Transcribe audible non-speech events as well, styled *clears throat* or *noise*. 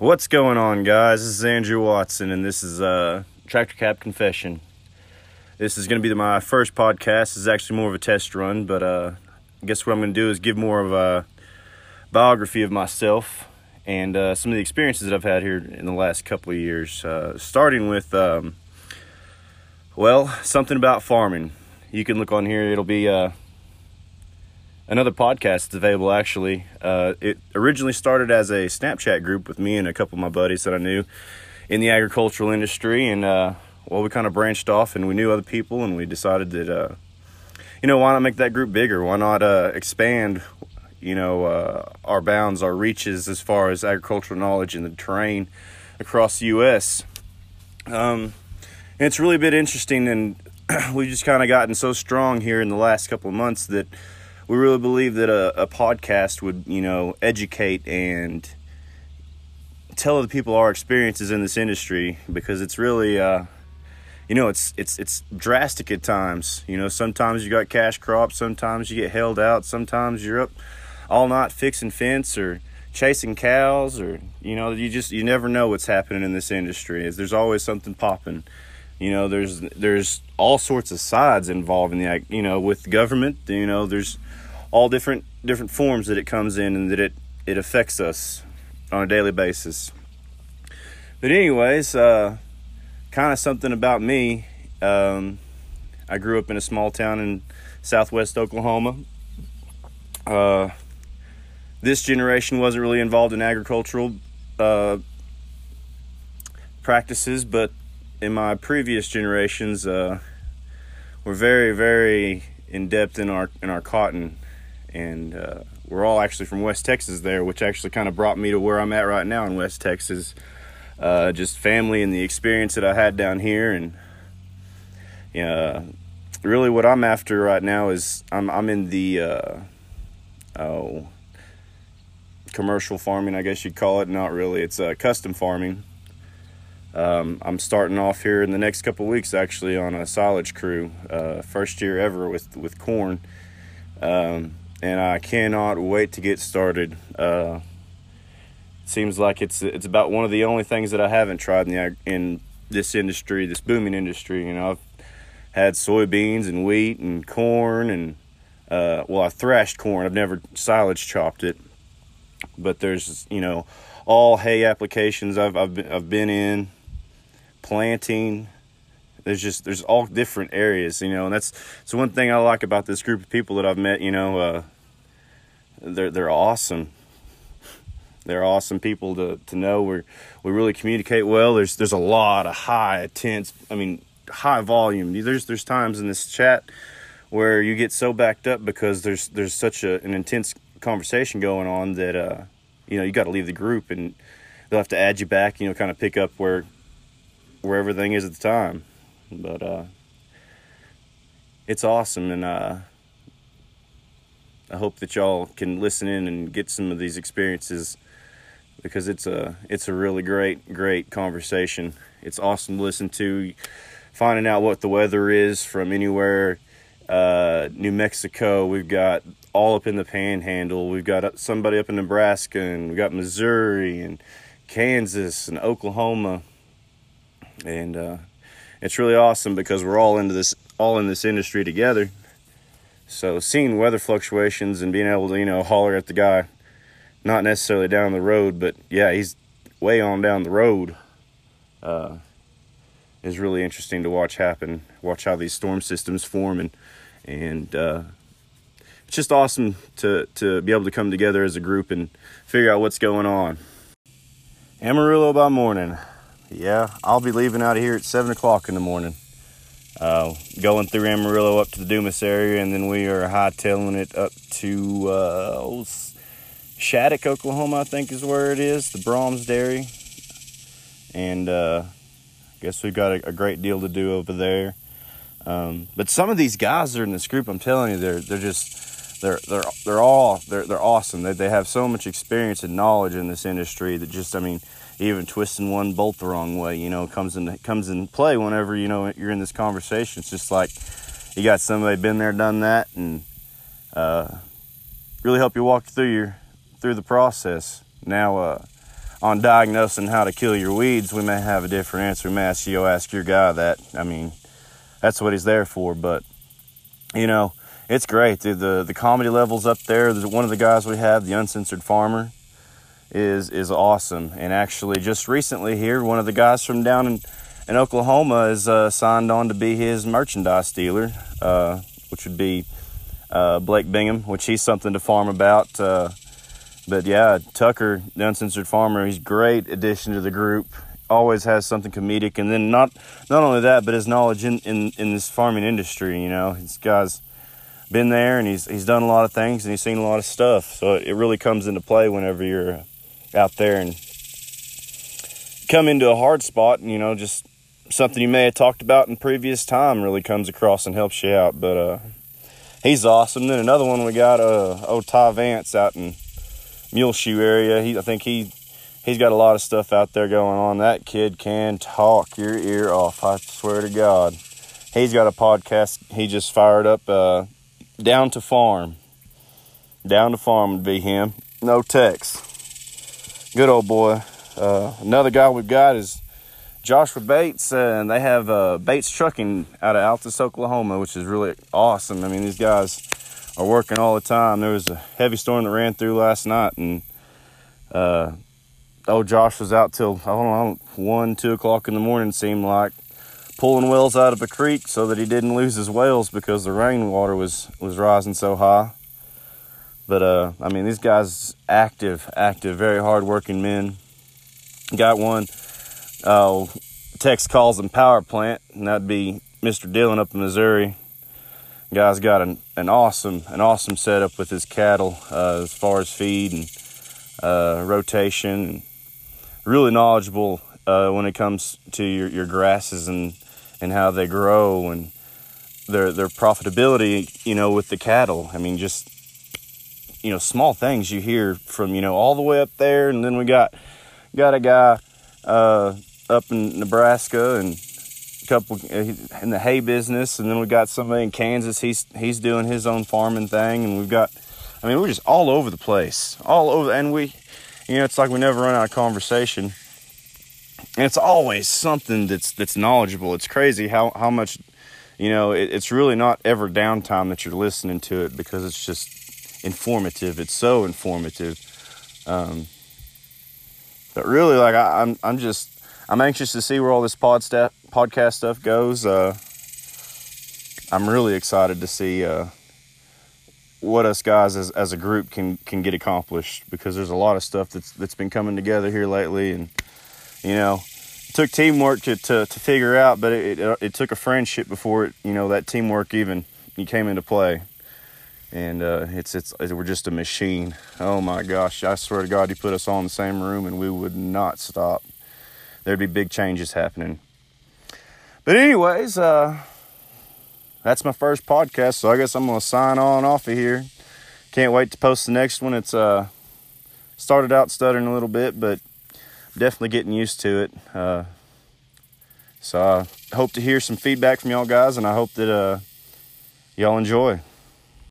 What's going on, guys? This is Andrew Watson, and this is uh, Tractor Cab Confession. This is going to be my first podcast. This is actually more of a test run, but uh, I guess what I'm going to do is give more of a biography of myself and uh, some of the experiences that I've had here in the last couple of years. Uh, starting with, um, well, something about farming. You can look on here, it'll be uh, another podcast that's available actually. Uh, it originally started as a Snapchat group with me and a couple of my buddies that I knew in the agricultural industry. And, uh, well, we kind of branched off and we knew other people and we decided that, uh, you know, why not make that group bigger? Why not uh, expand, you know, uh, our bounds, our reaches as far as agricultural knowledge and the terrain across the U.S.? Um, and it's really been interesting and *clears throat* we've just kind of gotten so strong here in the last couple of months that we really believe that a, a podcast would, you know, educate and tell other people our experiences in this industry because it's really, uh, you know, it's it's it's drastic at times. You know, sometimes you got cash crops, sometimes you get held out, sometimes you're up all night fixing fence or chasing cows or you know you just you never know what's happening in this industry is there's always something popping you know there's there's all sorts of sides involved in the you know with government you know there's all different different forms that it comes in and that it it affects us on a daily basis. But anyways, uh, kind of something about me. Um, I grew up in a small town in southwest Oklahoma. Uh, this generation wasn't really involved in agricultural uh, practices, but in my previous generations, uh, we're very, very in depth in our in our cotton and uh, we're all actually from West Texas there, which actually kind of brought me to where I'm at right now in West Texas. Uh, just family and the experience that I had down here, and yeah, really what I'm after right now is I'm I'm in the uh, oh commercial farming, I guess you'd call it. Not really, it's uh, custom farming. Um, I'm starting off here in the next couple weeks actually on a silage crew, uh, first year ever with with corn. Um, and I cannot wait to get started. Uh, seems like it's it's about one of the only things that I haven't tried in the in this industry, this booming industry. You know, I've had soybeans and wheat and corn and uh, well, I thrashed corn. I've never silage chopped it, but there's you know all hay applications I've I've been, I've been in planting. There's just there's all different areas you know and that's so one thing i like about this group of people that i've met you know uh, they're they're awesome. They're awesome people to to know. We we really communicate well. There's there's a lot of high intense i mean high volume. There's there's times in this chat where you get so backed up because there's there's such a, an intense conversation going on that uh you know you got to leave the group and they'll have to add you back you know kind of pick up where where everything is at the time but uh, it's awesome, and uh, I hope that y'all can listen in and get some of these experiences because it's a it's a really great great conversation. It's awesome to listen to, finding out what the weather is from anywhere. Uh, New Mexico, we've got all up in the Panhandle. We've got somebody up in Nebraska, and we got Missouri and Kansas and Oklahoma, and uh, it's really awesome because we're all into this all in this industry together. So seeing weather fluctuations and being able to, you know, holler at the guy, not necessarily down the road, but yeah, he's way on down the road, uh, is really interesting to watch happen. Watch how these storm systems form and and uh, it's just awesome to to be able to come together as a group and figure out what's going on. Amarillo by morning yeah, I'll be leaving out of here at 7 o'clock in the morning. Uh, going through Amarillo up to the Dumas area, and then we are hightailing it up to uh, Shattuck, Oklahoma, I think is where it is, the Braum's Dairy. And uh, I guess we've got a, a, great deal to do over there. Um, but some of these guys that are in this group, I'm telling you, they're they're just they're they're they're all they're they're awesome. They they have so much experience and knowledge in this industry that just I mean even twisting one bolt the wrong way, you know, comes in comes in play whenever you know you're in this conversation. It's just like you got somebody been there, done that, and uh, really help you walk through your through the process. Now, uh, on diagnosing how to kill your weeds, we may have a different answer. We may ask you ask your guy that. I mean, that's what he's there for. But you know, it's great. The the, the comedy levels up there. There's one of the guys we have, the uncensored farmer, is is awesome. And actually, just recently here, one of the guys from down in in Oklahoma is uh, signed on to be his merchandise dealer, uh, which would be uh, Blake Bingham, which he's something to farm about. Uh, but yeah, Tucker, the uncensored farmer, he's great addition to the group. Always has something comedic, and then not not only that, but his knowledge in, in, in this farming industry. You know, this guy's been there and he's he's done a lot of things and he's seen a lot of stuff. So it really comes into play whenever you're out there and come into a hard spot. And, you know, just something you may have talked about in previous time really comes across and helps you out. But uh, he's awesome. Then another one we got uh, old Ty Vance out in Muleshoe area. He I think he he's got a lot of stuff out there going on. That kid can talk your ear off. I swear to God. He's got a podcast. He just fired up. Uh, down to farm. Down to farm would be him. No text. Good old boy. Uh, another guy we've got is Joshua Bates, uh, and they have uh, Bates Trucking out of Altus, Oklahoma, which is really awesome. I mean, these guys are working all the time. There was a heavy storm that ran through last night, and uh, old Josh was out till I don't know one, two o'clock in the morning. Seemed like pulling wells out of a creek so that he didn't lose his whales because the rainwater was was rising so high. But uh, I mean, these guys active, active, very hardworking men. Got one. Uh, Tex calls them power plant, and that'd be Mr. Dillon up in Missouri. Guy's got an, an awesome an awesome setup with his cattle uh, as far as feed and uh, rotation. Really knowledgeable uh, when it comes to your, your grasses and and how they grow and their their profitability, you know, with the cattle. I mean, just you know, small things you hear from you know all the way up there, and then we got got a guy uh, up in Nebraska and a couple uh, in the hay business, and then we got somebody in Kansas. He's he's doing his own farming thing, and we've got. I mean, we're just all over the place, all over, and we, you know, it's like we never run out of conversation and it's always something that's that's knowledgeable. It's crazy how how much you know. It, it's really not ever downtime that you're listening to it because it's just informative. It's so informative. Um, but really, like I, am I'm, I'm just I'm anxious to see where all this pod stuff, podcast stuff goes. Uh, I'm really excited to see uh, what us guys as, as a group can can get accomplished because there's a lot of stuff that's that's been coming together here lately and you know, it took teamwork to, to, to figure out, but it, it, it took a friendship before it, you know, that teamwork even came into play. And uh, it's it's we're just a machine. Oh my gosh! I swear to God, you put us all in the same room and we would not stop. There'd be big changes happening. But anyways, uh, that's my first podcast, so I guess I'm gonna sign on off of here. Can't wait to post the next one. It's uh started out stuttering a little bit, but definitely getting used to it. Uh, so I hope to hear some feedback from y'all guys, and I hope that uh, y'all enjoy.